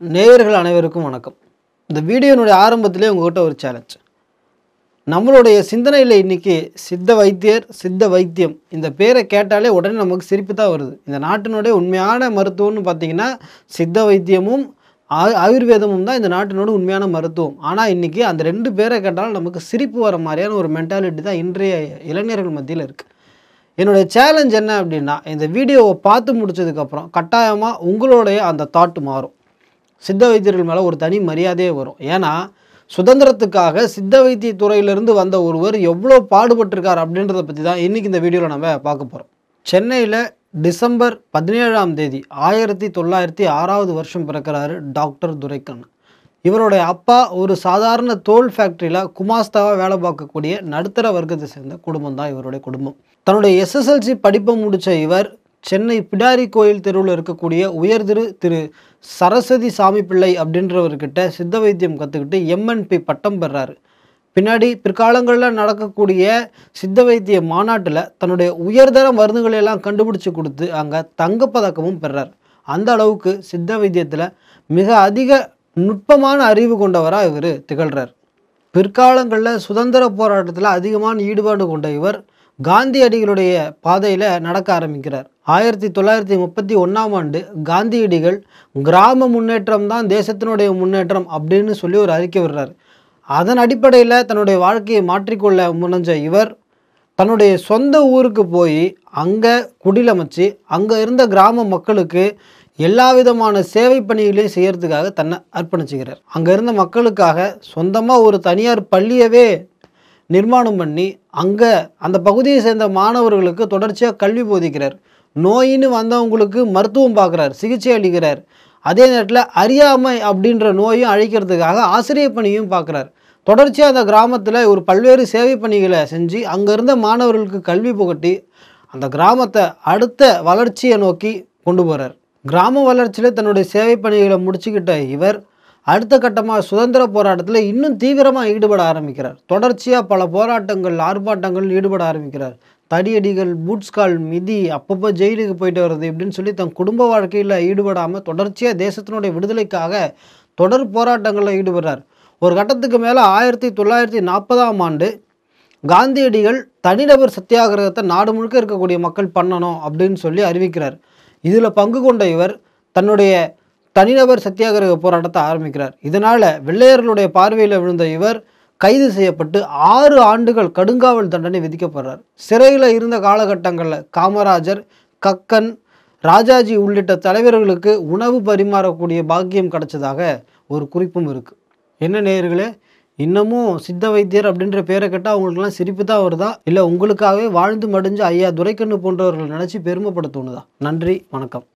நேயர்கள் அனைவருக்கும் வணக்கம். இந்த வீடியோனுடைய ஆரம்பத்திலே உங்கள்கிட்ட ஒரு சேலஞ்ச் நம்மளுடைய சிந்தனையில் இன்றைக்கி சித்த வைத்தியர் சித்த வைத்தியம் இந்த பேரை கேட்டாலே உடனே நமக்கு சிரிப்பு தான் வருது. இந்த நாட்டினுடைய உண்மையான மருத்துவம்னு பார்த்தீங்கன்னா சித்த வைத்தியமும் ஆயுர்வேதமும் தான் இந்த நாட்டினோட உண்மையான மருத்துவம். ஆனால் இன்றைக்கி அந்த ரெண்டு பேரை கேட்டாலும் நமக்கு சிரிப்பு வர மாதிரியான ஒரு மென்டாலிட்டி தான் இன்றைய இளைஞர்கள் மத்தியில் இருக்குது என்னுடைய சேலஞ்ச் என்ன அப்படின்னா இந்த வீடியோவை பார்த்து முடிச்சதுக்கப்புறம் கட்டாயமாக உங்களுடைய அந்த தாட் மாறும். சித்த வைத்தியர்கள் மேலே ஒரு தனி மரியாதையே வரும். ஏன்னா சுதந்திரத்துக்காக சித்த வைத்திய துறையிலிருந்து வந்த ஒருவர் எவ்வளோ பாடுபட்டிருக்கார் அப்படின்றத பற்றி தான் இன்றைக்கி இந்த வீடியோவில் நம்ம பார்க்க போகிறோம் சென்னையில் டிசம்பர் பதினேழாம் தேதி ஆயிரத்தி தொள்ளாயிரத்தி ஆறாவது வருஷம் பிறக்கிறாரு டாக்டர் துரைக்கண்ணன் இவருடைய அப்பா ஒரு சாதாரண தோல் ஃபேக்ட்ரியில் குமாஸ்தாவாக வேலை பார்க்கக்கூடிய நடுத்தர வர்க்கத்தை சேர்ந்த குடும்பம் தான் இவருடைய குடும்பம். தன்னுடைய எஸ்எஸ்எல்சி படிப்பை முடித்த இவர் சென்னை பிடாரி கோயில் தெருவில் இருக்கக்கூடிய உயர்திரு திரு சரஸ்வதி சாமி பிள்ளை அப்படின்றவர்கிட்ட சித்த வைத்தியம் கற்றுக்கிட்டு எம்என்பி பட்டம் பெறாரு. பின்னாடி பிற்காலங்களில் நடக்கக்கூடிய சித்த வைத்திய மாநாட்டில் தன்னுடைய உயர்தர மருந்துகளை எல்லாம் கண்டுபிடிச்சு கொடுத்து அங்கே தங்கப்பதக்கமும் பெறார். அந்த அளவுக்கு சித்த வைத்தியத்தில் மிக அதிக நுட்பமான அறிவு கொண்டவராக இவர் திகழ்கிறார் பிற்காலங்களில் சுதந்திர போராட்டத்தில் அதிகமான ஈடுபாடு கொண்ட இவர் காந்தியடிகளுடைய பாதையில் நடக்க ஆரம்பிக்கிறார். ஆயிரத்தி தொள்ளாயிரத்தி முப்பத்தி ஒன்றாம் ஆண்டு காந்தியடிகள் கிராம முன்னேற்றம் தான் தேசத்தினுடைய முன்னேற்றம் அப்படின்னு சொல்லி ஒரு அறிக்கை விடுறார். அதன் அடிப்படையில் தன்னுடைய வாழ்க்கையை மாற்றிக்கொள்ள முனைஞ்ச இவர் தன்னுடைய சொந்த ஊருக்கு போய் அங்கே குடிலமைச்சு அங்கே இருந்த கிராம மக்களுக்கு எல்லா விதமான சேவை பணிகளையும் செய்கிறதுக்காக தன்னை அர்ப்பணிச்சுக்கிறார். அங்கே இருந்த மக்களுக்காக சொந்தமாக ஒரு தனியார் பள்ளியவே நிர்மாணம் பண்ணி அங்கே அந்த பகுதியை சேர்ந்த மாணவர்களுக்கு தொடர்ச்சியாக கல்வி போதிக்கிறார். நோயின்னு வந்தவங்களுக்கு மருத்துவம் பார்க்குறார் சிகிச்சை அளிக்கிறார். அதே நேரத்தில் அறியாமை அப்படின்ற நோயும் அழிக்கிறதுக்காக ஆசிரியர் பணியும் பார்க்குறார் தொடர்ச்சியாக அந்த கிராமத்தில் ஒரு பல்வேறு சேவை பணிகளை செஞ்சு அங்கே இருந்த மாணவர்களுக்கு கல்வி புகட்டி அந்த கிராமத்தை அடுத்த வளர்ச்சியை நோக்கி கொண்டு போகிறார் கிராம வளர்ச்சியில் தன்னுடைய சேவை பணிகளை முடிச்சுக்கிட்ட இவர் அடுத்த கட்டமாக சுதந்திர போராட்டத்தில் இன்னும் தீவிரமாக ஈடுபட ஆரம்பிக்கிறார். தொடர்ச்சியாக பல போராட்டங்கள் ஆர்ப்பாட்டங்கள் ஈடுபட ஆரம்பிக்கிறார். தடியடிகள் பூட்ஸ்கால் மிதி அப்பப்போ ஜெயிலுக்கு போயிட்டு வருது இப்படின்னு சொல்லி தன் குடும்ப வாழ்க்கையில் ஈடுபடாமல் தொடர்ச்சியாக தேசத்தினுடைய விடுதலைக்காக தொடர் போராட்டங்களில் ஈடுபடுறார். ஒரு கட்டத்துக்கு மேலே ஆயிரத்தி தொள்ளாயிரத்தி நாற்பதாம் ஆண்டு காந்தியடிகள் தனிநபர் சத்தியாகிரகத்தை நாடு முழுக்க இருக்கக்கூடிய மக்கள் பண்ணணும் அப்படின்னு சொல்லி அறிவிக்கிறார். இதில் பங்கு கொண்ட இவர் தன்னுடைய தனிநபர் சத்தியாகிரக போராட்டத்தை ஆரம்பிக்கிறார். இதனால் வெள்ளையர்களுடைய பார்வையில் விழுந்த இவர் கைது செய்யப்பட்டு ஆறு ஆண்டுகள் கடுங்காவல் தண்டனை விதிக்கப்படுறார். சிறையில் இருந்த காலகட்டங்களில் காமராஜர் கக்கன் ராஜாஜி உள்ளிட்ட தலைவர்களுக்கு உணவு பரிமாறக்கூடிய பாக்கியம் கிடைச்சதாக ஒரு குறிப்பும் இருக்குது என்ன நேயர்களே இன்னமும் சித்த வைத்தியர் அப்படின்ற பேரை கேட்டால் அவங்களுக்குலாம் சிரிப்பு தான் வருதா? இல்லை உங்களுக்காகவே வாழ்ந்து மடிஞ்சு ஐயா துரைக்கண்ணு போன்றவர்கள் நினச்சி பெருமைப்பட தோணுதா நன்றி வணக்கம்.